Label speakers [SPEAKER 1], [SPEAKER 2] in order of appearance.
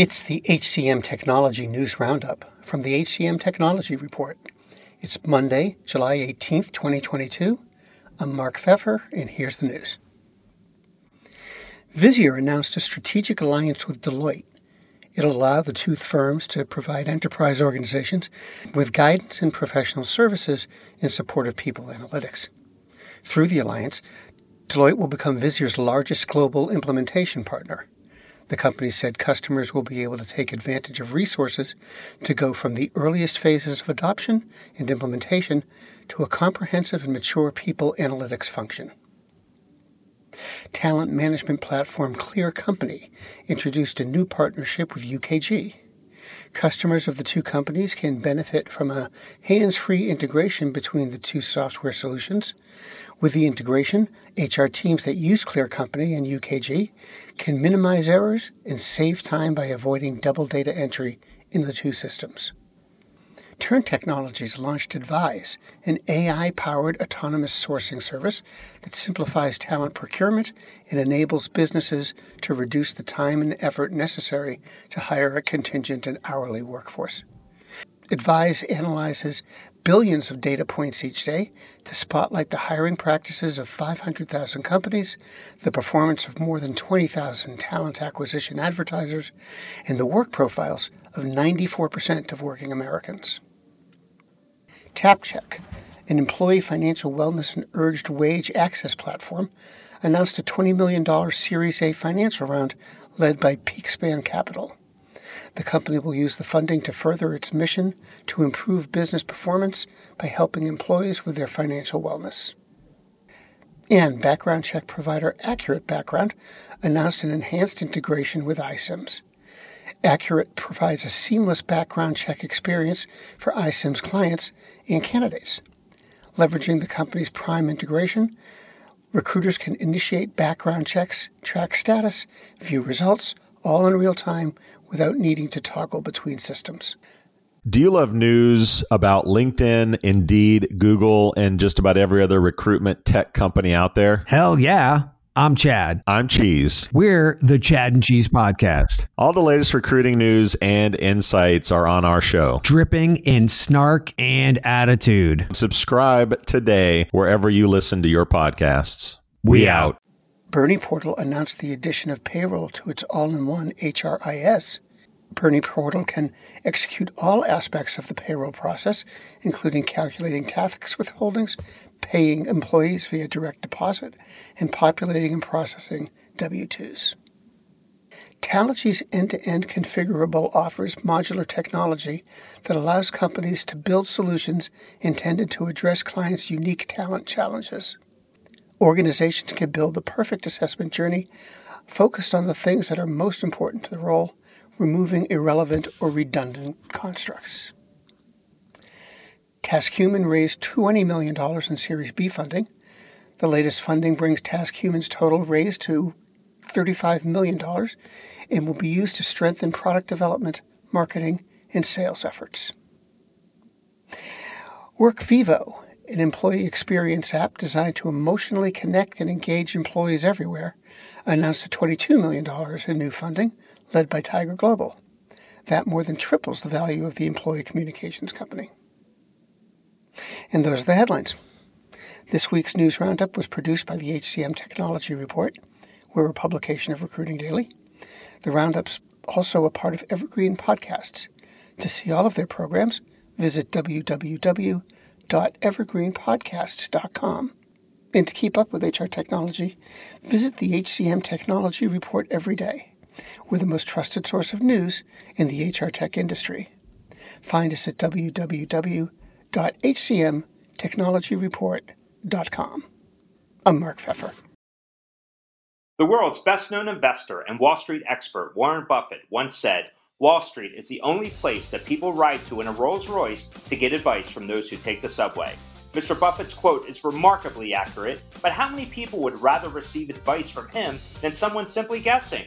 [SPEAKER 1] It's the HCM Technology News Roundup from the HCM Technology Report. It's Monday, July 18th, 2022. I'm Mark Feffer, and here's the news. Visier announced a strategic alliance with Deloitte. It'll allow the two firms to provide enterprise organizations with guidance and professional services in support of people analytics. Through the alliance, Deloitte will become Visier's largest global implementation partner. The company said customers will be able to take advantage of resources to go from the earliest phases of adoption and implementation to a comprehensive and mature people analytics function. Talent management platform Clear Company introduced a new partnership with UKG. Customers of the two companies can benefit from a hands free integration between the two software solutions with the integration, HR teams that use Clear Company and UKG can minimize errors and save time by avoiding double data entry in the two systems. Turn Technologies launched Advise, an AI powered autonomous sourcing service that simplifies talent procurement and enables businesses to reduce the time and effort necessary to hire a contingent and hourly workforce. Advise analyzes billions of data points each day to spotlight the hiring practices of 500,000 companies, the performance of more than 20,000 talent acquisition advertisers, and the work profiles of 94% of working Americans. TapCheck, an employee financial wellness and earned wage access platform, announced a $20 million Series A financial round led by Peakspan Capital. The company will use the funding to further its mission to improve business performance by helping employees with their financial wellness. And background check provider Accurate Background announced an enhanced integration with iCIMS. Accurate provides a seamless background check experience for iCIMS' clients and candidates. Leveraging the company's Prime integration, recruiters can initiate background checks, track status, view results, all in real time without needing to toggle between systems.
[SPEAKER 2] Do you love news about LinkedIn, Indeed, Google, and just about every other recruitment tech company out there?
[SPEAKER 3] Hell yeah. I'm Chad.
[SPEAKER 2] I'm Cheese.
[SPEAKER 3] We're the Chad and Cheese Podcast.
[SPEAKER 2] All the latest recruiting news and insights are on our show.
[SPEAKER 3] Dripping in snark and attitude.
[SPEAKER 2] Subscribe today wherever you listen to your podcasts.
[SPEAKER 3] We, we out.
[SPEAKER 1] Bernie Portal announced the addition of payroll to its all in one HRIS. Bernie Portal can execute all aspects of the payroll process, including calculating tax withholdings, paying employees via direct deposit, and populating and processing W 2s. Talogy's end to end configurable offers modular technology that allows companies to build solutions intended to address clients' unique talent challenges. Organizations can build the perfect assessment journey focused on the things that are most important to the role, removing irrelevant or redundant constructs. TaskHuman raised $20 million in Series B funding. The latest funding brings TaskHuman's total raised to $35 million and will be used to strengthen product development, marketing, and sales efforts. WorkVivo an employee experience app designed to emotionally connect and engage employees everywhere, announced a $22 million in new funding led by Tiger Global. That more than triples the value of the employee communications company. And those are the headlines. This week's news roundup was produced by the HCM Technology Report. We're a publication of Recruiting Daily. The roundup's also a part of Evergreen Podcasts. To see all of their programs, visit www www.evergreenpodcasts.com. And to keep up with HR technology, visit the HCM Technology Report every day. We're the most trusted source of news in the HR tech industry. Find us at www.hcmtechnologyreport.com. I'm Mark Feffer.
[SPEAKER 4] The world's best known investor and Wall Street expert Warren Buffett once said, Wall Street is the only place that people ride to in a Rolls Royce to get advice from those who take the subway. Mr. Buffett's quote is remarkably accurate, but how many people would rather receive advice from him than someone simply guessing?